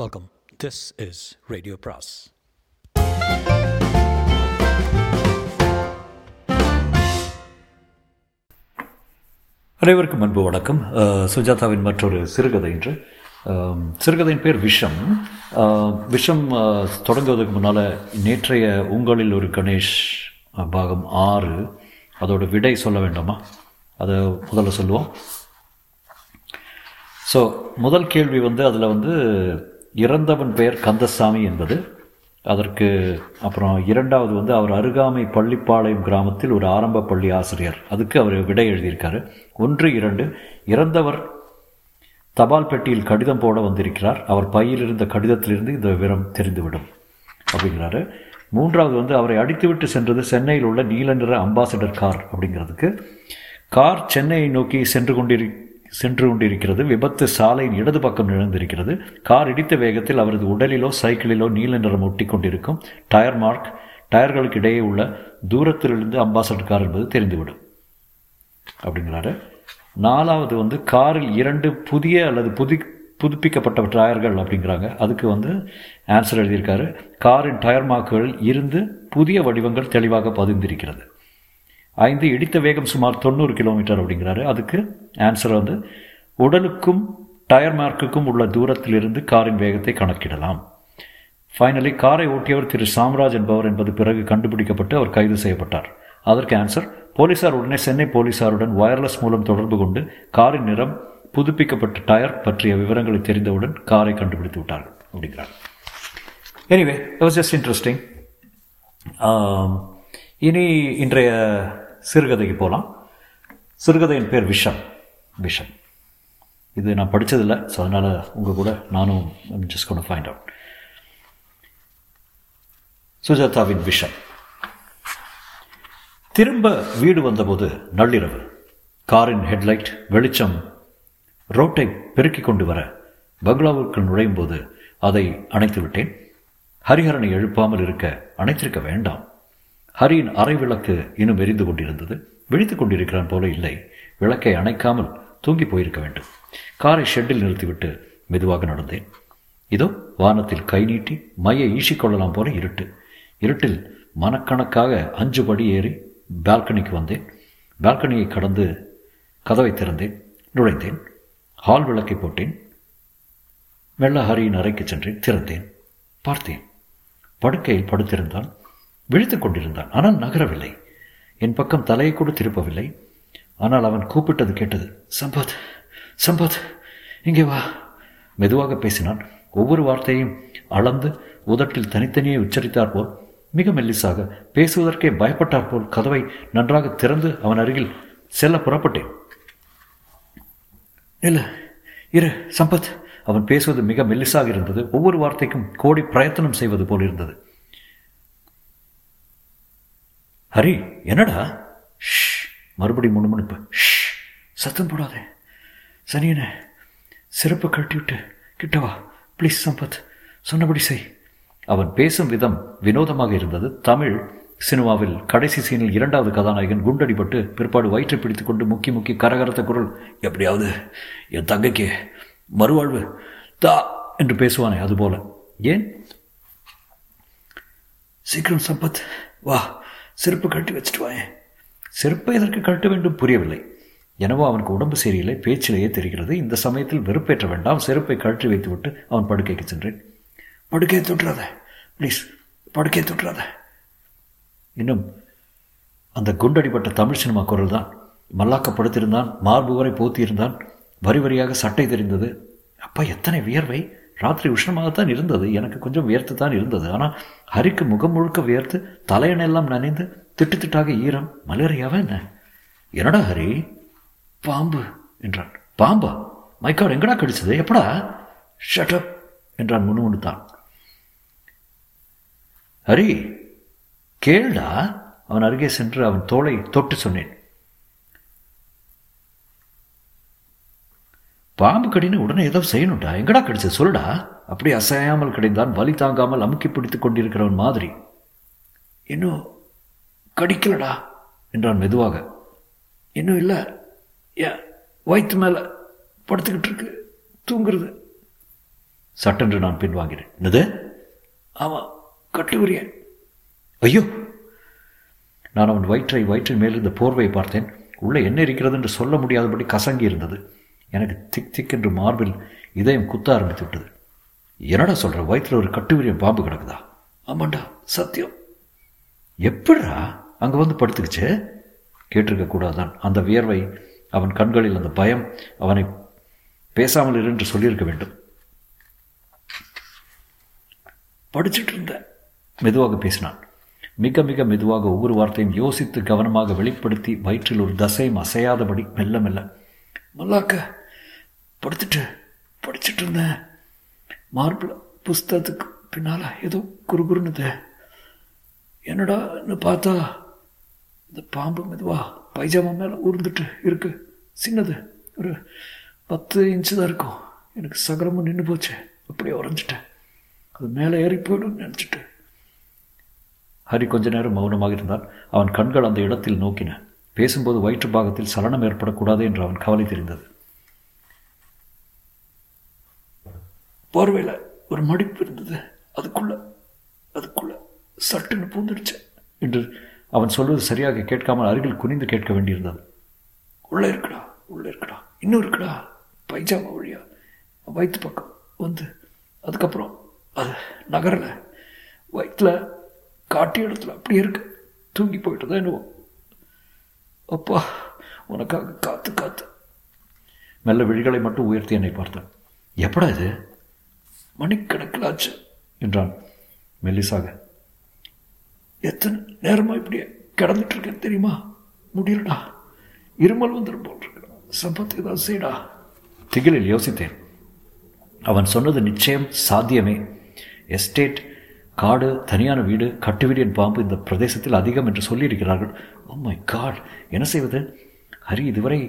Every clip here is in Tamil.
வெல்கம் திஸ் இஸ் ரேடியோ பிராஸ் அனைவருக்கும் அன்பு வணக்கம். சுஜாதாவின் மற்றொரு சிறுகதை என்று சிறுகதையின் பேர் விஷம். விஷம் தொடங்குவதற்கு முன்னால் நேற்றைய உங்களில் ஒரு கணேஷ் பாகம் ஆறு. அதோட விடை சொல்ல வேண்டாமா? அதை முதல்ல சொல்லுவோம். ஸோ முதல் கேள்வி வந்து அதில் வந்து இறந்தவன் பெயர் கந்தசாமி என்பது. அதற்கு அப்புறம் இரண்டாவது வந்து அவர் அருகாமை பள்ளிப்பாளையம் கிராமத்தில் ஒரு ஆரம்ப பள்ளி ஆசிரியர். அதுக்கு அவர் விடை எழுதியிருக்காரு. ஒன்று இரண்டு இறந்தவர் தபால் பெட்டியில் கடிதம் போட வந்திருக்கிறார். அவர் பையில் இருந்த கடிதத்திலிருந்து இந்த விவரம் தெரிந்துவிடும் அப்படிங்கிறாரு. மூன்றாவது வந்து அவரை அடித்துவிட்டு சென்றது சென்னையில் உள்ள நீல நிற அம்பாசிடர் கார் அப்படிங்கிறதுக்கு. கார் சென்னையை நோக்கி சென்று கொண்டிரு சென்று கொண்டிருக்கிறது. விபத்து சாலையின் இடது பக்கம் நிகழ்ந்திருக்கிறது கார் இடித்த வேகத்தில் அவரது உடலிலோ சைக்கிளிலோ நீல நிறம் ஒட்டி கொண்டிருக்கும் டயர் மார்க் டயர்களுக்கு இடையே உள்ள தூரத்திலிருந்து அம்பாசடர் கார் என்பது தெரிந்துவிடும். அப்படிங்கிறாரு. நாலாவது வந்து காரில் இரண்டு புதிய அல்லது புதி புதுப்பிக்கப்பட்ட டயர்கள் அப்படிங்கிறாங்க. அதுக்கு வந்து ஆன்சர் எழுதியிருக்காரு. காரின் டயர் மார்க்குகள் இருந்து புதிய வடிவங்கள் தெளிவாக பதிந்திருக்கிறது. ஐந்து இடித்த வேகம் சுமார் தொண்ணூறு கிலோமீட்டர் அப்படிங்கிறாரு. அதுக்கு ஆன்சர் வந்து உடலுக்கும் டயர் மார்க்குக்கும் உள்ள தூரத்திலிருந்து காரின் வேகத்தை கணக்கிடலாம். ஃபைனலி காரை ஓட்டியவர் திரு சாம்ராஜ் என்பவர் என்பது பிறகு கண்டுபிடிக்கப்பட்டு அவர் கைது செய்யப்பட்டார். அதற்கு ஆன்சர் போலீசார் உடனே சென்னை போலீசாருடன் வயர்லெஸ் மூலம் தொடர்பு கொண்டு காரின் நிறம் புதுப்பிக்கப்பட்ட டயர் பற்றிய விவரங்களை தெரிந்தவுடன் காரை கண்டுபிடித்து விட்டார்கள் அப்படிங்கிறார். எனிவே வாஸ் ஜஸ்ட் இன்ட்ரெஸ்டிங் இனி இன்றைய சிறுகதைக்கு போகலாம் சிறுகதையின் பேர் விஷம். விஷம். இது நான் படித்ததில்லை ஸோ அதனால் உங்கள் கூட நானும் ஜஸ்ட் கொண்டு ஃபைண்ட் அவுட் சுஜாதாவின் விஷம். திரும்ப வீடு வந்தபோது நள்ளிரவு. காரின் ஹெட்லைட் வெளிச்சம் ரோட்டை பெருக்கிக் கொண்டு வர பங்களாவுக்குள் நுழையும் போது அதை அணைத்து விட்டேன் ஹரிஹரனை எழுப்பாமல் இருக்க அணைத்திருக்க வேண்டாம். ஹரியின் அரை விளக்கு இன்னும் எரிந்து கொண்டிருந்தது. விழித்துக் கொண்டிருக்கிறான் போல இல்லை. விளக்கை அணைக்காமல் தூங்கி போயிருக்க வேண்டும். காரை ஷெட்டில் நிறுத்திவிட்டு மெதுவாக நடந்தேன். இதோ வானத்தில் கை நீட்டி மையை ஈசிக்கொள்ளலாம் போல இருட்டு. இருட்டில் மனக்கணக்காக அஞ்சு படி ஏறி பால்கனிக்கு வந்தேன். பால்கனியை கடந்து கதவை திறந்தேன். நுழைந்தேன். ஹால் விளக்கை போட்டேன். மெல்ல ஹரியின் அறைக்கு சென்றேன். திறந்தேன். பார்த்தேன். படுக்கையில் படுத்திருந்தான். விழித்துக் கொண்டிருந்தான். ஆனால் நகரவில்லை. என் பக்கம் தலையை கூட திருப்பவில்லை. ஆனால் அவன் கூப்பிட்டது கேட்டது சம்பத் சம்பத் இங்கே வா. மெதுவாக பேசினான். ஒவ்வொரு வார்த்தையும் அளந்து உதட்டில் தனித்தனியே உச்சரித்தார் போல் மிக மெல்லிசாக பேசுவதற்கே பயப்பட்டார் போல் கதவை நன்றாக திறந்து அவன் அருகில் செல்ல புறப்பட்டேன். இல்லை இரு சம்பத். அவன் பேசுவது மிக மெல்லிசாக இருந்தது. ஒவ்வொரு வார்த்தைக்கும் கோடி பிரயத்தனம் செய்வது போல் இருந்தது. ஹரி என்னடா? ஷ் மறுபடி முணுமுணுப்பு. ஷ் சத்தம் போடாதே. சனியனே சிறப்பு கட்டிவிட்டு கிட்டவா ப்ளீஸ் சம்பத் சொன்னபடி செய். அவன் பேசும் விதம் வினோதமாக இருந்தது. தமிழ் சினிமாவில் கடைசி சீனில் இரண்டாவது கதாநாயகன் குண்டடிபட்டு பிற்பாடு வயிற்றை பிடித்து கொண்டு முக்கி முக்கி கரகரத்த குரல் எப்படியாவது என் தங்கைக்கு மறுவாழ்வு தா என்று பேசுவானே அதுபோல. ஏன்? சீக்கிரம் சம்பத் வா. செருப்பு கழட்டி வச்சுட்டு வாயேன். செருப்பை எதற்கு கழட்ட வேண்டும் புரியவில்லை. எனவே அவனுக்கு உடம்பு சரியில்லை பேச்சிலேயே தெரிகிறது. இந்த சமயத்தில் வெறுப்பேற்ற வேண்டாம் செருப்பை கழற்றி வைத்துவிட்டு அவன் படுக்கைக்கு சென்றேன். படுக்கையை தொட்டுறாத ப்ளீஸ் படுக்கையை தொட்டுறாத. இன்னும் அந்த குண்டடிப்பட்ட தமிழ் சினிமா குரல் தான். மல்லாக்கப்படுத்தியிருந்தான் மார்பு வரை போத்தியிருந்தான் வரி வரியாக சட்டை தெரிந்தது. அப்பா எத்தனை வியர்வை. ராத்திரி உஷ்ணமாகத்தான் இருந்தது. எனக்கு கொஞ்சம் வியர்த்து தான் இருந்தது. ஆனால் ஹரிக்கு முகம் முழுக்க வியர்த்து தலையணெல்லாம் நனைந்து திட்டு திட்டாக ஈரம் மலேரியாவா என்ன? என்னடா ஹரி? பாம்பு என்றான். பாம்பா? மைக்காட் எங்கடா கடிச்சது? எப்படா? ஷட்டப் என்றான் முணுமுணுத்தான். ஹரி கேள்டா. அவன் அருகே சென்று அவன் தோலை தொட்டு சொன்னேன். பாம்பு கடின்னு உடனே ஏதோ செய்யணும்டா. எங்கடா கடிச்சது சொல்லுடா. அப்படி அசையாமல் கிடைந்தான் வலி தாங்காமல் அமுக்கி பிடித்துக் கொண்டிருக்கிறவன் மாதிரி. இன்னும் கடிக்கலடா என்றான் மெதுவாக. இன்னும் இல்லை. ஏன் வயிற்று மேலே படுத்துக்கிட்டு இருக்கு. தூங்குறது. சட்டென்று நான் பின்வாங்கினேன். என்னது? ஆமாம் கட்டுவிரியன் ஐயோ. நான் அவன் வயிற்றை வயிற்றின் மேலிருந்த போர்வையை பார்த்தேன். உள்ளே என்ன இருக்கிறது என்று சொல்ல முடியாதபடி கசங்கி இருந்தது. எனக்கு திக் திக் என்று மார்பில் இதயம் குத்த ஆரம்பித்து விட்டது. என்னடா சொல்கிற வயிற்றில் ஒரு கட்டுவிரியம் பாம்பு கிடக்குதா? ஆமாண்டா சத்தியம். எப்படா அங்கே வந்து படுத்துக்கிச்சு? கேட்டிருக்க கூடாதான் அந்த வியர்வை அவன் கண்களில் அந்த பயம் அவனை பேசாமல் இருந்து என்று சொல்லியிருக்க வேண்டும். படிச்சுட்டு இருந்தேன் மெதுவாக பேசினான். மிக மிக மெதுவாக ஒவ்வொரு வார்த்தையும் யோசித்து கவனமாக வெளிப்படுத்தி வயிற்றில் ஒரு தசையும் அசையாதபடி மெல்ல மெல்ல மல்லாக்க படுத்துட்டு படிச்சுட்டு இருந்தேன். மார்பிள் புஸ்தகத்துக்கு பின்னால் ஏதோ குறுகுறுன்னுது. என்னடான்னு பார்த்தா? இந்த பாம்பு மெதுவா பைஜாமா மேலே ஊர்ந்துட்டு இருக்கு. சின்னது. ஒரு பத்து இன்ச்சு தான் இருக்கும். எனக்கு சகலமும் நின்று போச்சு. அப்படியே உறைஞ்சிட்டேன். அது மேலே ஏறி போயிடும்னு நினச்சிட்டு. ஹரி கொஞ்ச நேரம் மௌனமாக இருந்தான். அவன் கண்கள் அந்த இடத்தில் நோக்கின. பேசும்போது வயிற்று பாகத்தில் சலனம் ஏற்படக்கூடாது என்று அவன் கவலை தெரிந்தது. போர்வையில் ஒரு மடிப்பு இருந்தது. அதுக்குள்ள அதுக்குள்ள சட்டுன்னு பூந்துடுச்சு. என்று அவன் சொல்வது சரியாக கேட்காமல் அருகில் குனிந்து கேட்க வேண்டியிருந்தது. உள்ளே இருக்குடா உள்ளே இருக்குடா. இன்னும் இருக்குடா. பைஜாமா வழியா வயிற்று பக்கம் வந்து அதுக்கப்புறம் அது நகரில். வயிற்றில் காட்டிய இடத்துல அப்படியே இருக்கு. தூங்கி போயிட்டதா என்னவோ. அப்பா உனக்காக காத்து காத்து. மெல்ல விழிகளை மட்டும் உயர்த்தி என்னை பார்த்தான். எப்படா இது? மணிக்கணக்கில் ஆச்சு என்றான். மெல்லிசாக. எத்தனை நேரமாக இப்படியே கிடந்துட்டு இருக்கேன் தெரியுமா? முடியலடா. இருமல் வந்துடும் போல் இருக்கா சம்பத்து ஏதாவது செய்யடா. திகிலில் யோசித்தேன். அவன் சொன்னது நிச்சயம் சாத்தியமே. எஸ்டேட் காடு தனியான வீடு கட்டுவிரியன் பாம்பு இந்த பிரதேசத்தில் அதிகம் என்று சொல்லியிருக்கிறார்கள். ஓ மை காட் என்ன செய்வது? ஹரி இதுவரை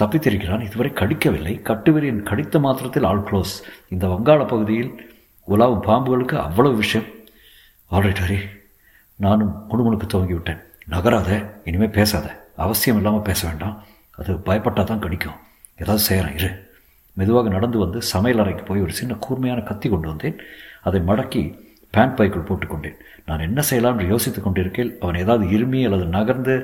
தப்பித்திருக்கிறான். இதுவரை கடிக்கவில்லை. கட்டுவிரியின் கடித்த மாத்திரத்தில் ஆல் க்ளோஸ். இந்த வங்காள பகுதியில் உலாவும் பாம்புகளுக்கு அவ்வளவு விஷயம். ஆல்ரைட் ஹரி நானும் முணுமுணுக்கு துவங்கி விட்டேன் நகராத இனிமேல் பேசாத. அவசியம் இல்லாமல் பேச வேண்டாம். அது பயப்பட்டால் தான் கடிக்கும். ஏதாவது செய்கிறேன் இரு. மெதுவாக நடந்து வந்து சமையல் அறைக்கு போய் ஒரு சின்ன கூர்மையான கத்தி கொண்டு வந்தேன். அதை மடக்கி பேண்ட் பைக்குள் போட்டுக்கொண்டேன். நான் என்ன செய்யலாம் என்று யோசித்துக் கொண்டிருக்கேன் அவன் ஏதாவது இருமி அல்லது நகர்ந்து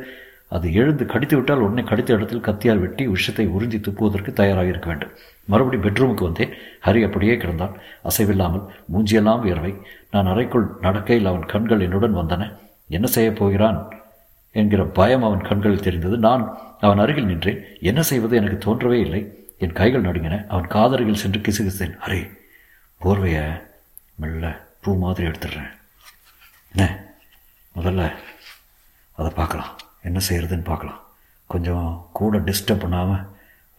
அது எழுந்து கடித்து விட்டால் உடனே கடித்த இடத்தில் கத்தியால் வெட்டி விஷத்தை உறிஞ்சி துப்புவதற்கு தயாராக இருக்க வேண்டும். மறுபடி பெட்ரூமுக்கு வந்தேன். ஹரி அப்படியே கிடந்தான். அசைவில்லாமல் மூஞ்சியெல்லாம் வியர்வை. நான் அறைக்குள் நடக்கையில் அவன் கண்கள் என்னுடன் வந்தன. என்ன செய்யப் போகிறான்? என்கிற பயம் அவன் கண்களில் தெரிந்தது. நான் அவன் அருகில் நின்றேன். என்ன செய்வது எனக்கு தோன்றவே இல்லை. என் கைகள் நடுங்கின. அவன் காதருகில் சென்று கிசுகிசேன். அரே போர்வையை மெல்ல பூ மாதிரி எடுத்துடுறேன். என்ன? முதல்ல அதை பார்க்கலாம். என்ன செய்கிறதுன்னு பார்க்கலாம். கொஞ்சம் கூட டிஸ்டர்ப் பண்ணாமல்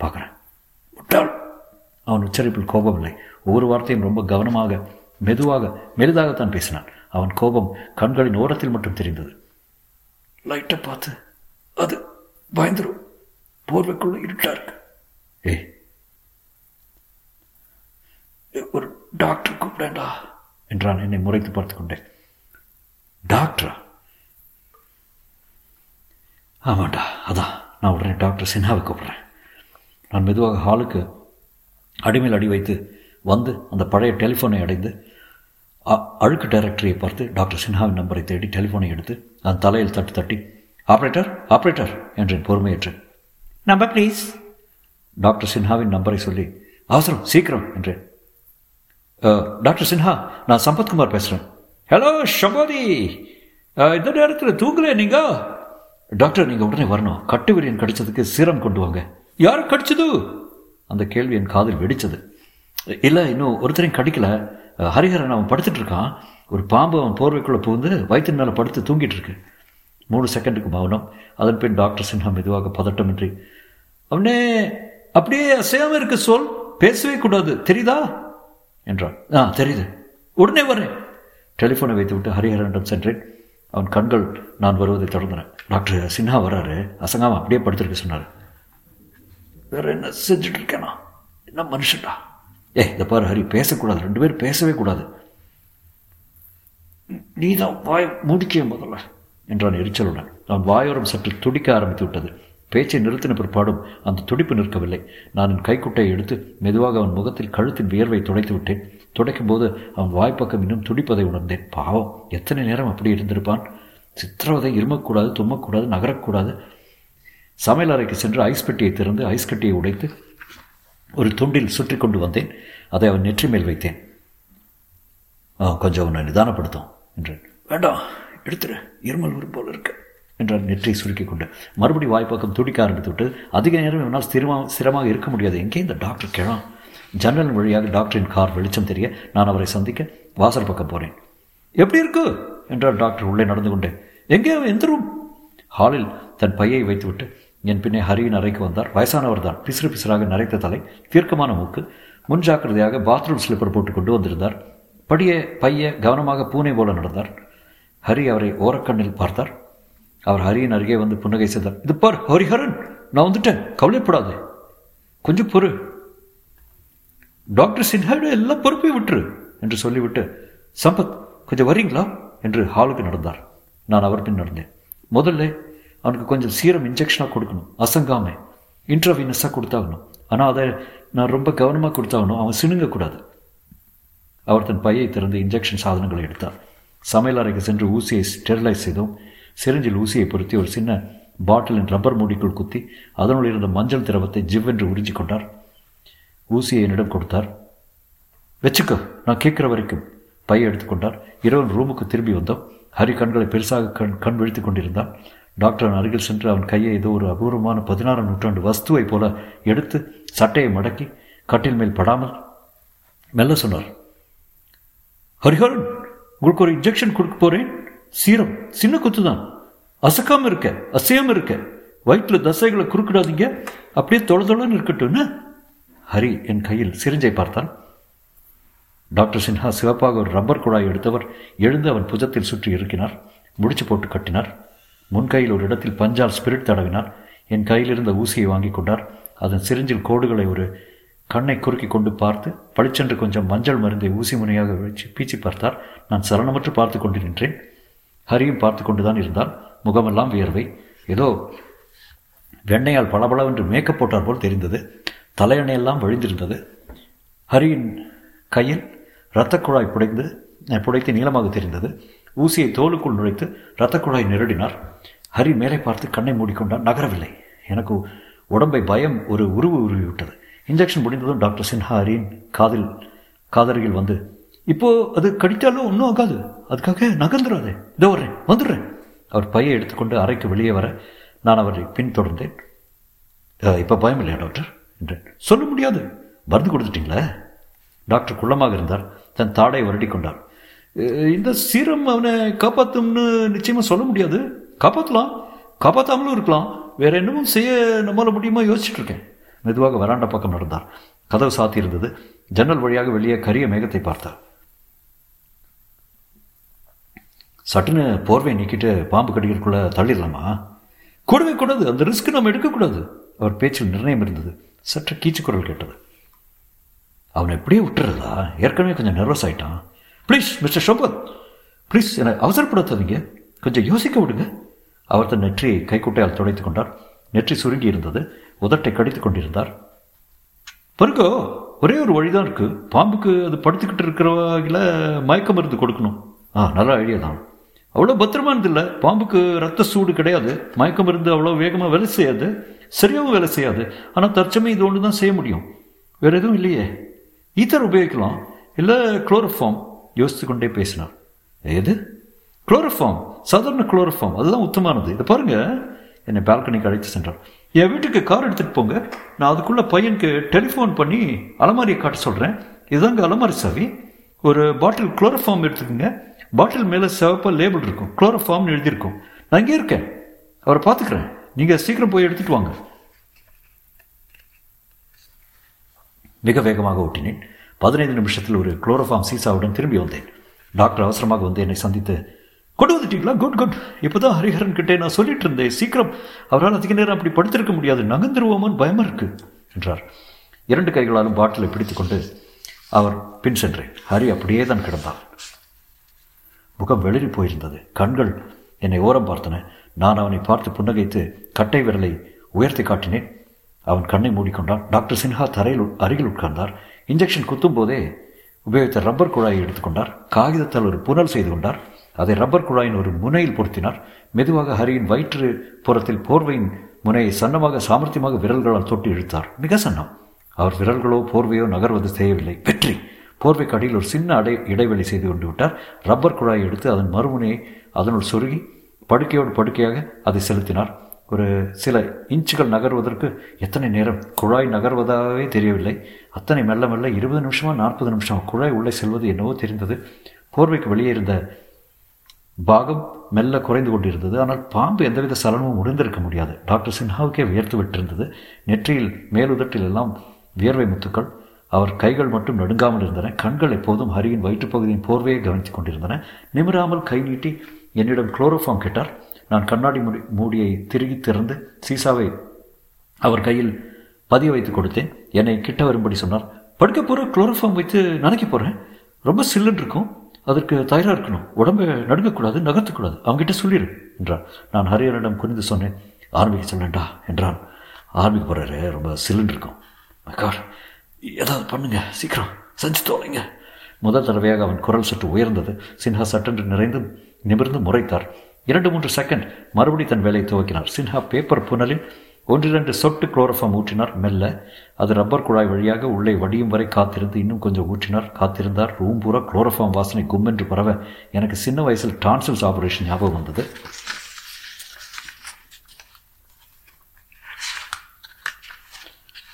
பார்க்குறேன். முட்டாள் அவன் உச்சரிப்பில் கோபம் இல்லை ஒவ்வொரு வார்த்தையும் ரொம்ப கவனமாக மெதுவாக மெலிதாகத்தான் பேசினான். அவன் கோபம் கண்களின் ஓரத்தில் மட்டும் தெரிந்தது. லைட்டை பார்த்து அது பயந்துரும். போர்வைக்குள்ள இருட்டா இருக்கு. ஏய் ஒரு டாக்டர் கூப்பிடண்டா என்றான். என்னை முறைத்து பார்த்து கொண்டேன் டாக்டரா ஆமாண்டா அதான் நான் உடனே டாக்டர் சின்ஹாவை கூப்பிட்றேன். நான் மெதுவாக ஹாலுக்கு அடிமேல் அடி வைத்து வந்து அந்த பழைய டெலிஃபோனை அடைந்து அழுக்கு டைரக்டரியை பார்த்து டாக்டர் சின்ஹாவின் நம்பரை தேடி டெலிஃபோனை எடுத்து அதன் தலையில் தட்டி தட்டி ஆப்ரேட்டர் ஆப்ரேட்டர் என்றேன் பொறுமையேற்றேன் நம்பர் ப்ளீஸ். டாக்டர் சின்ஹாவின் நம்பரை சொல்லி அவசரம் சீக்கிரம் என்றேன். டாக்டர் சின்ஹா நான் சம்பத்குமார் பேசுகிறேன் ஹலோ ஷம்போதி இந்த நேரத்தில் தூங்கல நீங்க? டாக்டர் நீங்கள் உடனே வரணும். கட்டு விரியன் கடிச்சதுக்கு சீரம் கொண்டு வாங்க. யார் கடிச்சது? அந்த கேள்வி என் காதில் வெடிச்சது. இல்லை இன்னும் ஒருத்தரையும் கடிக்கல. ஹரிஹரன் அவன் படுத்துட்டு இருக்கான். ஒரு பாம்பு அவன் போர்வைக்குள்ளே புகுந்து வயிற்றின் மேலே படுத்து தூங்கிட்டு இருக்கு. மூணு செகண்டுக்கு மௌனம். அதன் பின் டாக்டர் சின்ஹா மெதுவாக பதட்டமின்றி அவனே அப்படியே அசையாமல் இருக்க சொல். பேசவே கூடாது. தெரியுதா? என்றான். ஆ தெரியுது. உடனே வரேன் டெலிஃபோனை வைத்து விட்டு ஹரிஹரனிடம் சென்றேன். அவன் கண்கள் நான் வருவதை தொடர்ந்தன. டாக்டர் சின்ஹா வராரு அசங்காம அப்படியே படுத்திருக்க சொன்னார். வேற என்ன செஞ்சுட்டு இருக்கேனா என்ன மனுஷன்டா? ஏ இந்த பாரு ஹரி பேசக்கூடாது. ரெண்டு பேரும் பேசவே கூடாது. நீ தான் வாய் முடிக்க முதல்ல என்றான் எரிச்சலுடன். நான் வாயோரம் சற்று துடிக்க ஆரம்பித்து விட்டது. பேச்சை நிறுத்தின பிற்பாடும் அந்த துடிப்பு நிற்கவில்லை. நான் என் கைக்குட்டையை எடுத்து மெதுவாக அவன் முகத்தில் கழுத்தின் வியர்வை துடைத்து விட்டேன். துடைக்கும் போது அவன் வாய்ப்பக்கம் இன்னும் துடிப்பதை உணர்ந்தேன். பாவம் எத்தனை நேரம் அப்படி இருந்திருப்பான்? சித்திரவதை இருமக்கூடாது தும்மக்கூடாது நகரக்கூடாது. சமையல் அறைக்கு சென்று ஐஸ் பெட்டியை திறந்து ஐஸ் கட்டியை உடைத்து ஒரு துண்டில் சுற்றி கொண்டு வந்தேன். அதை அவன் நெற்றி மேல் வைத்தேன். ஆ கொஞ்சம் அவனை நிதானப்படுத்தும் என்றேன். வேண்டாம் எடுத்துரு இருமல் போல் இருக்கு என்றான் நெற்றி சுருக்கி கொண்டு. மறுபடி வாய்ப்பக்கம் துடிக்க ஆரம்பித்து விட்டு அதிக நேரம் என்னால் ஸ்திரமாக ஸ்திரமாக இருக்க முடியாது. எங்கே இந்த டாக்டர் கிழான்? ஜன்னல் வழியாக டாக்டரின் கார் வெளிச்சம் தெரிய நான் அவரை சந்திக்க வாசல் பக்கம் போனேன். எப்படி இருக்கு? என்றார் டாக்டர் உள்ளே நடந்து கொண்டு. எங்கே எந்த ரூம் ஹாலில் தன் பையை வைத்துவிட்டு என் பின்னே ஹரியின் அறைக்கு வந்தார். வயசானவர் தான் பிசிறு பிசிறாக நரைத்த தலை தீர்க்கமான மூக்கு முன்ஜாக்கிரதையாக பாத்ரூம் ஸ்லிப்பர் போட்டு கொண்டு வந்திருந்தார். படிய பைய கவனமாக பூனை போல நடந்தார். ஹரி அவரை ஓரக்கண்ணில் பார்த்தார். அவர் ஹரியின் அருகே வந்து புன்னகை செய்தார். இது பார் ஹரிஹரன்! நான் வந்துட்டேன். கவலைப்படாது. கொஞ்சம் பொறு. டாக்டர் சின்ஹாவிட எல்லாம் பொறுப்பையும் விட்டுரு என்று சொல்லிவிட்டு சம்பத் கொஞ்சம் வரீங்களா? என்று ஹாலுக்கு நடந்தார். நான் அவர் பின் நடந்தேன். முதல்ல அவனுக்கு கொஞ்சம் சீரம் இன்ஜெக்ஷனாக கொடுக்கணும். அசங்காம. இன்ட்ராவீனஸாக கொடுத்தாகணும். ஆனால் அதை நான் ரொம்ப கவனமாக கொடுத்தாகணும். அவன் சிணுங்கக்கூடாது. அவர் தன் பையை திறந்து இன்ஜெக்ஷன் சாதனங்களை எடுத்தார். சமையல் அறைக்கு சென்று ஊசியை ஸ்டெரிலைஸ் செய்தோம். சிரிஞ்சில் ஊசியை பொருத்தி ஒரு சின்ன பாட்டிலின் ரப்பர் மூடிக்குள் குத்தி அதனுள் இருந்த மஞ்சள் திரவத்தை ஜிவ்வென்று உறிஞ்சி கொண்டார். ஊசியை என்னிடம் கொடுத்தார். வச்சுக்கோ நான் கேட்குற வரைக்கும் பையை எடுத்துக்கொண்டார் இரவு ரூமுக்கு திரும்பி வந்தோம். ஹரி கண்களை பெருசாக கண் கண் விழித்து கொண்டிருந்தான். டாக்டர் அருகில் சென்று அவன் கையை ஏதோ ஒரு அபூர்வமான பதினாறாம் நூற்றாண்டு வஸ்துவை போல எடுத்து சட்டையை மடக்கி கட்டில் மேல் படாமல் மெல்ல சொன்னார். ஹரிஹரன் உங்களுக்கு ஒரு இன்ஜெக்ஷன் கொடுக்க போறேன். சீரம் சின்ன குத்து தான் அசக்காம இருக்க அசையாம இருக்க. வயிற்றுல தசைகளை குறுக்கிடாதீங்க. அப்படியே தொலை தொலைன்னு இருக்கட்டும்னு ஹரி என் கையில் சிரிஞ்சை பார்த்தான். டாக்டர் சின்ஹா சிவப்பாக ஒரு ரப்பர் குழாய் எடுத்தவர் எழுந்து அவன் புஜத்தில் சுற்றி இருக்கினார் முடிச்சு போட்டு கட்டினார். முன் கையில் ஒரு இடத்தில் பஞ்சால் ஸ்பிரிட் தடவினார். என் கையில் இருந்த ஊசியை வாங்கி கொண்டார். அதன் சிரிஞ்சில் கோடுகளை ஒரு கண்ணை குறுக்கி கொண்டு பார்த்து பளிச்சென்று கொஞ்சம் மஞ்சள் மருந்தை ஊசி முனையாக வச்சு பீச்சி பார்த்தார். நான் சரணமற்று பார்த்து கொண்டு நின்றேன். ஹரியும் பார்த்து கொண்டுதான் இருந்தான். முகமெல்லாம் வியர்வை. ஏதோ வெண்ணையால் பளபளவென்று மேக்கப் போட்டார் போல் தெரிந்தது. தலையணையெல்லாம் வழிந்திருந்தது. ஹரியின் கையில் இரத்தக்குழாய் புடைந்து புடைத்து நீளமாக தெரிந்தது. ஊசியை தோலுக்குள் நுழைத்து இரத்தக்குழாய் நெருடினார் நிரடினார். ஹரி மேலே பார்த்து கண்ணை மூடிக்கொண்டான் நகரவில்லை. எனக்கு உடம்பை பயம் ஒரு உருவு உருவிவிட்டது. இன்ஜெக்ஷன் முடிந்ததும் டாக்டர் சின்ஹா ஹரியின் காதில் காதருகில் வந்து இப்போ அது கடித்தாலும் ஒன்றும் ஆகாது. அதுக்காக நகர்ந்துடாதே இதோ வர்றேன் வந்துடுறேன். அவர் பையை எடுத்துக்கொண்டு அறைக்கு வெளியே வர நான் அவரை பின்தொடர்ந்தேன். இப்போ பயம் இல்லையா டாக்டர்? என்றேன். சொல்ல முடியாது. மருந்து கொடுத்துட்டீங்களே? டாக்டர் குள்ளமாக இருந்தார். தன் தாடை வருடி கொண்டார் இந்த சீரம் அவனை காப்பாற்றும்னு நிச்சயமாக சொல்ல முடியாது. காப்பாற்றலாம் காப்பாற்றாமலும் இருக்கலாம். வேற என்னமும் செய்ய நம்மளால் முடியுமா யோசிச்சுட்டு இருக்கேன். மெதுவாக வராண்ட பக்கம் நடந்தார். கதவு சாத்தி இருந்தது. ஜன்னல் வழியாக வெளியே கரிய மேகத்தை பார்த்தார். சட்டுன்னு போர்வை நீக்கிட்டு பாம்பு கடிக்கிறதுக்குள்ள தள்ளிடலாமா? கூடவே கூடாது. அந்த ரிஸ்க் நம்ம எடுக்கக்கூடாது. அவர் பேச்சில் நிர்ணயம் இருந்தது. சற்று கீச்சு குரல் கேட்டது. அவனை எப்படியே விட்டுறதா? ஏற்கனவே கொஞ்சம் நர்வஸ் ஆயிட்டான். ப்ளீஸ் மிஸ்டர் ஷோபத் ப்ளீஸ் என்னை அவசரப்படுத்தாதீங்க. கொஞ்சம் யோசிக்க விடுங்க. அவர் தன் நெற்றியை கைக்குட்டையால் துடைத்து கொண்டார். நெற்றி சுருங்கி இருந்தது. உதட்டை கடித்து கொண்டிருந்தார். பருக்கோ ஒரே ஒரு வழிதான் இருக்கு. பாம்புக்கு அது படுத்துக்கிட்டு இருக்கிறவங்கள மயக்க மருந்து கொடுக்கணும். ஆ நல்ல ஐடியா தான். அவ்வளோ பத்திரமானது இல்லை பாம்புக்கு ரத்த சூடு கிடையாது. மயக்க மருந்து அவ்வளோ வேகமாக வேலை செய்யாது. சரியாகவும் வேலை செய்யாது. ஆனால் தற்சமயம் இது ஒன்று தான் செய்ய முடியும். வேறு எதுவும் இல்லையே. ஈத்தர் உபயோகிக்கலாம். இல்லை குளோரோஃபார்ம் யோசித்து கொண்டே பேசினார். எது? குளோரோஃபார்ம் சாதாரண குளோரோஃபார்ம் அதுதான் உத்தமானது இதை பாருங்கள் என்னை பால்கனிக்கு அழைத்து சென்றார். என் வீட்டுக்கு கார் எடுத்துகிட்டு போங்க. நான் அதுக்குள்ளே பையனுக்கு டெலிஃபோன் பண்ணி அலமாரியை காட்ட சொல்கிறேன் இதுதாங்க அலமாரி சாவி. ஒரு பாட்டில் குளோரோஃபார்ம் எடுத்துக்கோங்க. பாட்டில் மேலே சிவப்பாக லேபிள் இருக்கும். குளோரோஃபார்ம்னு எழுதியிருக்கும். நான் இங்கே இருக்கேன். அவரை பார்த்துக்கிறேன். நீங்கள் சீக்கிரம் போய் எடுத்துகிட்டு வாங்க. மிக வேகமாக ஓட்டினேன். பதினைந்து நிமிஷத்தில் ஒரு குளோரோஃபார்ம் சீசாவுடன் திரும்பி வந்தேன். டாக்டர் அவசரமாக வந்து என்னை சந்தித்து கொண்டு வந்துட்டீங்களா? Good good. இப்போதான் ஹரிஹரன் கிட்டே நான் சொல்லிட்டு இருந்தேன். சீக்கிரம். அவரால் அதிக நேரம் அப்படி படுத்திருக்க முடியாது. நகர்ந்துருவோமோன்னு பயமாக இருக்கு என்றார். இரண்டு கைகளாலும் பாட்டிலை பிடித்துக்கொண்டு அவர் பின் சென்றேன். ஹரி அப்படியே தான் கிடந்தார் முகம் வெளிரி போயிருந்தது. கண்கள் என்னை ஓரம் பார்த்தன. நான் அவனை பார்த்து புன்னகைத்து கட்டை விரலை உயர்த்தி காட்டினேன். அவன் கண்ணை மூடிக்கொண்டான். டாக்டர் சின்ஹா தரையில் அருகில் உட்கார்ந்தார். இன்ஜெக்ஷன் குத்தும் போதே உபயோகித்த ரப்பர் குழாயை எடுத்துக்கொண்டார். காகிதத்தால் ஒரு புனல் செய்து கொண்டார். அதை ரப்பர் குழாயின் ஒரு முனையில் பொருத்தினார். மெதுவாக ஹரியின் வயிற்று புறத்தில் போர்வையின் முனையை சன்னமாக சாமர்த்தியமாக விரல்களால் தொட்டு இழுத்தார். மிக சன்னம். அவர் விரல்களோ போர்வையோ நகர்வது செய்யவில்லை வெற்றி! போர்வைக்கு அடியில் ஒரு சின்ன அடை இடைவெளி செய்து கொண்டு விட்டார். ரப்பர் குழாயை எடுத்து அதன் மறுமுனையை அதனுள் சொருகி படுக்கையோடு படுக்கையாக அதை செலுத்தினார். ஒரு சில இன்ச்சுகள் நகர்வதற்கு எத்தனை நேரம்? குழாய் நகர்வதாகவே தெரியவில்லை. அத்தனை மெல்ல மெல்ல இருபது நிமிஷமா நாற்பது நிமிஷம் குழாய் உள்ளே செல்வது என்னவோ தெரிந்தது. போர்வைக்கு வெளியே இருந்த பாகம் மெல்ல குறைந்து கொண்டிருந்தது. ஆனால் பாம்பு எந்தவித சலனமும் முடிந்திருக்க முடியாது. டாக்டர் சின்ஹாவுக்கே வியர்த்து விட்டிருந்தது. நெற்றியில் மேலுதட்டில் எல்லாம் வியர்வை முத்துக்கள். அவர் கைகள் மட்டும் நடுங்காமல் இருந்தன. கண்கள் எப்போதும் ஹரியின் வயிற்றுப்பகுதியின் போர்வையை கவனித்துக் கொண்டிருந்தன. நிமிராமல் கை நீட்டி என்னிடம் குளோரோஃபார்ம் கேட்டார். நான் கண்ணாடி முடி மூடியை திருகி திறந்து சீசாவை அவர் கையில் பதிய வைத்து கொடுத்தேன். என்னை கிட்ட வரும்படி சொன்னார். படுக்க போகிற குளோரோஃபார்ம் வைத்து நினைக்க போகிறேன் ரொம்ப சில்லுன்னு இருக்கும். அதற்கு தயாராக இருக்கணும். உடம்பை நடுங்கக்கூடாது நகர்த்தக்கூடாது. அவங்ககிட்ட சொல்லிடு என்றார். நான் ஹரியனிடம் குனிந்து சொன்னேன். ஆரம்பிக்க சொல்லண்டா என்றான். ஆரம்பிக்க போகிறாரு ரொம்ப சில்லுன்னு இருக்கும். காட் ஏதாவது பண்ணுங்க சீக்கிரம். செஞ்சு தோலைங்க. முதல் தடவையாக அவன் குரல் சற்று உயர்ந்தது. சின்ஹா சட்டென்று நிறைந்தும் நிமிர்ந்து முறைத்தார். இரண்டு மூன்று செகண்ட் மறுபடி தன் வேலையை துவக்கினார். சின்ஹா பேப்பர் புனலில் ஒன்றிரண்டு சொட்டு குளோரோஃபார்ம் ஊற்றினார். மெல்ல அது ரப்பர் குழாய் வழியாக உள்ளே வடியும் வரை காத்திருந்து இன்னும் கொஞ்சம் ஊற்றினார். காத்திருந்தார். ரூம் பூரா குளோரோஃபார்ம் வாசனை கும்மென்று பரவ எனக்கு சின்ன வயசில் டான்சில்ஸ் ஆபரேஷன் ஞாபகம் வந்தது.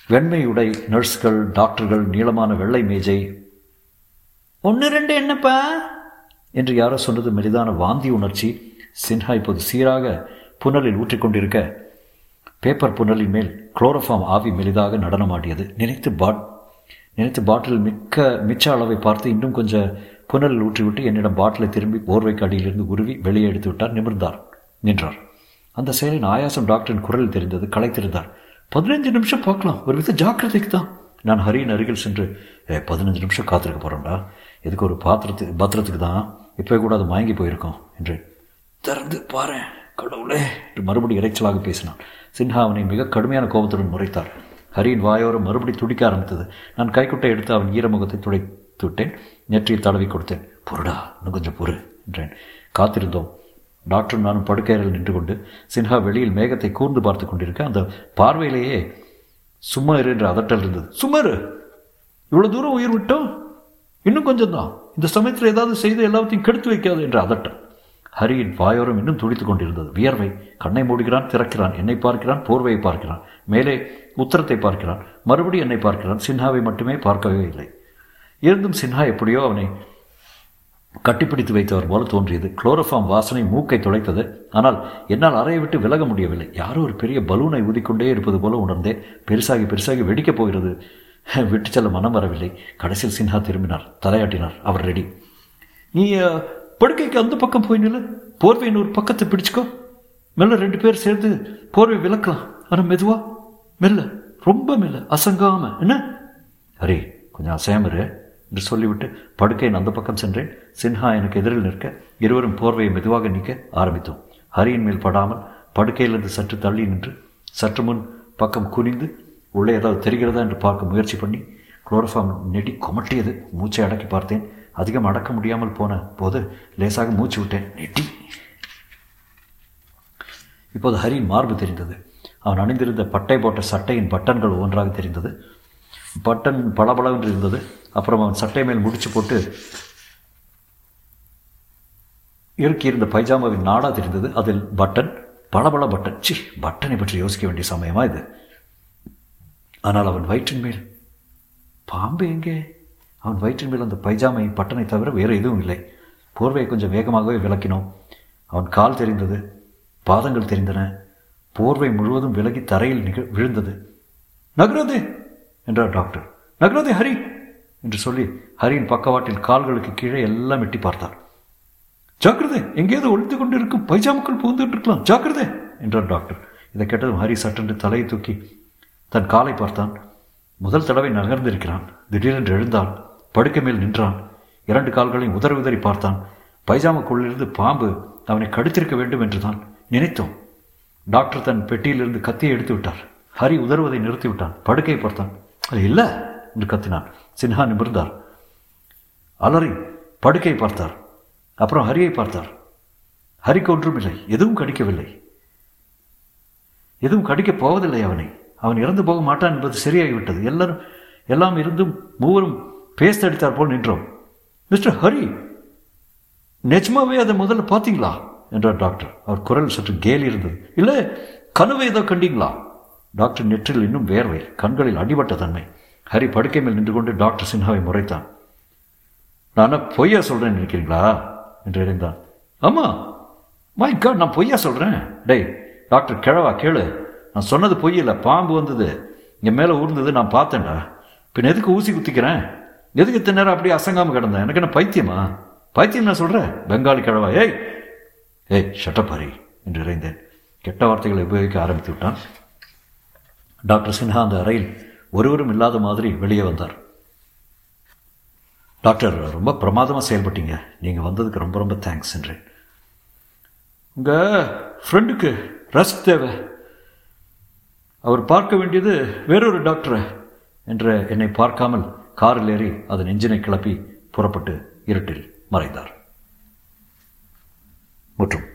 வெண்மை உடை நர்ஸ்கள் டாக்டர்கள் நீளமான வெள்ளை மேஜை. ஒன்று ரெண்டு என்னப்பா? என்று யாரோ சொன்னது மெலிதான வாந்தி உணர்ச்சி சின்ஹா இப்போது சீராக புனலில் ஊற்றிக்கொண்டிருக்க பேப்பர் புனலின் மேல் குளோரோஃபார்ம் ஆவி மெலிதாக நடனமாடியது. நினைத்து பாட் நினைத்து பாட்டில் மிக்க மிச்ச அளவை பார்த்து இன்னும் கொஞ்சம் புனலில் ஊற்றிவிட்டு என்னிடம் பாட்டிலை திரும்பி போர்வைக்கு அடியிலிருந்து உருவி வெளியே எடுத்து விட்டார். நிமிர்ந்தார். நின்றார். அந்த செயலின் ஆயாசம் டாக்டரின் குரல் தெரிந்தது. களைத்திருந்தார். பதினைஞ்சு நிமிஷம் பார்க்கலாம். ஒரு வித ஜாக்கிரதைக்கு தான். நான் ஹரியின் அருகில் சென்று பதினஞ்சு நிமிஷம் காத்திருக்க போகிறோம்டா இதுக்கு ஒரு பாத்திரத்து பத்திரத்துக்கு தான் இப்போ கூட அது மயங்கி போயிருக்கோம் என்று. திறந்து பாரு கடவுளே. என்று மறுபடி இறைச்சலாக பேசினான். சின்ஹா அவனை மிக கடுமையான கோபத்துடன் முறைத்தார் ஹரியின் வாயோரம் மறுபடி துடிக்க ஆரம்பித்தது. நான் கைக்குட்டை எடுத்து அவன் ஈரமுகத்தை துடைத்து விட்டேன் நெற்றியில் தடவி கொடுத்தேன். பொருடா இன்னும் கொஞ்சம் பொறு என்றேன். காத்திருந்தோம். டாக்டர் நானும் படுக்கையறையில் நின்று கொண்டு சின்ஹா வெளியில் மேகத்தை கூர்ந்து பார்த்து கொண்டிருக்க அந்த பார்வையிலேயே சும்மா இரு என்ற அதட்டல் இருந்தது. சும்மா இரு இவ்வளோ தூரம் உயிர் விட்டோம்? இன்னும் கொஞ்சம் தான் இந்த சமயத்தில் ஏதாவது செய்து எல்லாத்தையும் கெடுத்து வைக்காது என்ற அதட்டம். ஹரியின் வாயோரம் இன்னும் துடித்துக் கொண்டிருந்தது. வியர்வை கண்ணை மூடுகிறான் திறக்கிறான் என்னை பார்க்கிறான் போர்வையை பார்க்கிறான் மேலே உத்தரத்தை பார்க்கிறான் மறுபடி என்னை பார்க்கிறான் சின்ஹாவை மட்டுமே பார்க்கவே இல்லை. இருந்தும் சின்ஹா எப்படியோ அவனை கட்டிப்பிடித்து வைத்தவர் போல தோன்றியது. குளோரோஃபார்ம் வாசனை மூக்கை துளைத்தது ஆனால் என்னால் அறையை விட்டு விலக முடியவில்லை. யாரோ ஒரு பெரிய பலூனை ஊதிக்கொண்டே இருப்பது போல உணர்ந்தேன். பெருசாகி பெருசாகி வெடிக்கப் போகிறது. விட்டு செல்ல மனம் வரவில்லை. கடைசியில் சின்ஹா திரும்பினார். தலையாட்டினார். அவர் ரெடி நீ படுக்கைக்கு அந்த பக்கம் போய் நில்லு. போர்வையின் ஒரு பக்கத்தை பிடிச்சிக்கோ. மெல்ல ரெண்டு பேர் சேர்ந்து போர்வை விளக்கலாம். ஆனால் மெதுவா. மெல்ல. ரொம்ப மெல்ல. அசங்காம. என்ன? ஹரி கொஞ்சம் அசையாமரு என்று சொல்லிவிட்டு படுக்கையின் அந்த பக்கம் சென்றேன். சின்ஹா எனக்கு எதிரில் நிற்க இருவரும் போர்வையை மெதுவாக நீக்க ஆரம்பித்தோம். ஹரியின் மேல் படாமல் படுக்கையிலிருந்து சற்று தள்ளி நின்று சற்று முன் பக்கம் குனிந்து உள்ளே ஏதாவது தெரிகிறதா என்று பார்க்க முயற்சி பண்ணி குளோரோஃபார்ம் நெடி கொமட்டியது. மூச்சை அடக்கி பார்த்தேன். அதிகம் அடக்க முடியாமல் போன போது லேசாக மூச்சு விட்டேன். நெட்டி இப்போது ஹரியின் மார்பு தெரிந்தது. அவன் அணிந்திருந்த பட்டை போட்ட சட்டையின் பட்டன்கள் ஒன்றாக தெரிந்தது. பட்டன் பளபளவென்று இருந்தது. அப்புறம் அவன் சட்டை மேல் முடிச்சு போட்டு இருக்கியிருந்த பைஜாமாவின் நாடா தெரிந்தது. அதில் பட்டன் பளபள பட்டன். சி பட்டனை பற்றி யோசிக்க வேண்டிய சமயமா இது? ஆனால் அவன் வயிற்றின் மேல். பாம்பு எங்கே? அவன் வயிற்றின் மேல் அந்த பைஜாமை பட்டனை தவிர வேறு எதுவும் இல்லை. போர்வையை கொஞ்சம் வேகமாகவே விளக்கினோம். அவன் கால் தெரிந்தது பாதங்கள் தெரிந்தன. போர்வை முழுவதும் விலகி தரையில் நிக விழுந்தது. நகரது என்றார் டாக்டர். நகரது ஹரி! என்று சொல்லி ஹரியின் பக்கவாட்டில் கால்களுக்கு கீழே எல்லாம் எட்டி பார்த்தார் ஜாக்கிரதை! எங்கேயாவது ஒழித்து கொண்டு இருக்கும் பைஜாமுக்குள் புகுந்துட்டு இருக்கலாம். ஜாக்கிரதை! என்றார் டாக்டர். இதை கேட்டதும் ஹரி சட்டென்று தலையை தூக்கி தன் காலை பார்த்தான். முதல் தடவை நகர்ந்திருக்கிறான். திடீரென்று எழுந்தான் படுக்கை மேல் நின்றான். இரண்டு கால்களையும் உதறி உதறி பார்த்தான். பைஜாமுக்குள்ளிருந்து பாம்பு அவனை கடித்திருக்க வேண்டும் என்று தான் நினைத்தோம். டாக்டர் தன் பெட்டியிலிருந்து கத்தியை எடுத்து விட்டார். ஹரி உதறுவதை நிறுத்திவிட்டான் படுக்கையை பார்த்தான். அது இல்லை என்று கத்தினான். சின்ஹா நிமிர்ந்தார். அலறி படுக்கை பார்த்தார். அப்புறம் ஹரியை பார்த்தார். ஹரிக்கு ஒன்றுமில்லை எதுவும் கடிக்கவில்லை. எதுவும் கடிக்கப் போவதில்லை அவனை. அவன் இறந்து போக மாட்டான் என்பது சரியாகிவிட்டது. எல்லாரும் எல்லாம் இருந்தும் மூவரும் பேஸ்தடித்தார் போல் நின்றோம். மிஸ்டர் ஹரி நிஜமாவே அதை முதல்ல பார்த்தீங்களா? என்றார் டாக்டர். அவர் குரல் சற்று கேலி இருந்தது. இல்லை கனவை ஏதோ கண்டீங்களா? டாக்டர் நெற்றில் இன்னும் வேர்வை கண்களில் அடிபட்ட தன்மை. ஹரி படுக்கை மேல் நின்று கொண்டு டாக்டர் சின்ஹாவை முறைத்தான். நான் பொய்யா சொல்கிறேன் நினைக்கிறீங்களா? என்று இறைந்தான் ஆமாம் மை காட் நான் பொய்யா சொல்கிறேன் டேய் டாக்டர் கிழவா கேளு. நான் சொன்னது பொய் இல்லை பாம்பு வந்தது. இங்கே மேலே ஊர்ந்தது நான் பார்த்தேன்டா. பின் எதுக்கு ஊசி குத்திக்கிறேன்? எதுக்கு இத்தனை நேரம் அப்படியே அசங்காமல் கிடந்தேன்? எனக்கு என்ன பைத்தியமா? பைத்தியம் நான் சொல்கிறேன் பெங்காலி கிழவா ஏய்! ஏய் ஷட்டப்பாரி என்று இறைந்தேன். கெட்ட வார்த்தைகளை உபயோகிக்க ஆரம்பித்து விட்டான். டாக்டர் சின்ஹா அந்த அறையில் ஒருவரும் இல்லாத மாதிரி வெளியே வந்தார். டாக்டர் ரொம்ப பிரமாதமாக செயல்பட்டீங்க. நீங்கள் வந்ததுக்கு ரொம்ப ரொம்ப தேங்க்ஸ் என்றேன். உங்கள் ஃப்ரெண்டுக்கு ரெஸ்ட் தேவை. அவர் பார்க்க வேண்டியது வேறொரு டாக்டரை என்று என்னை பார்க்காமல் காரில் ஏறி அதன் எஞ்சினை கிளப்பி புறப்பட்டு இருட்டில் மறைந்தார். மற்றும்.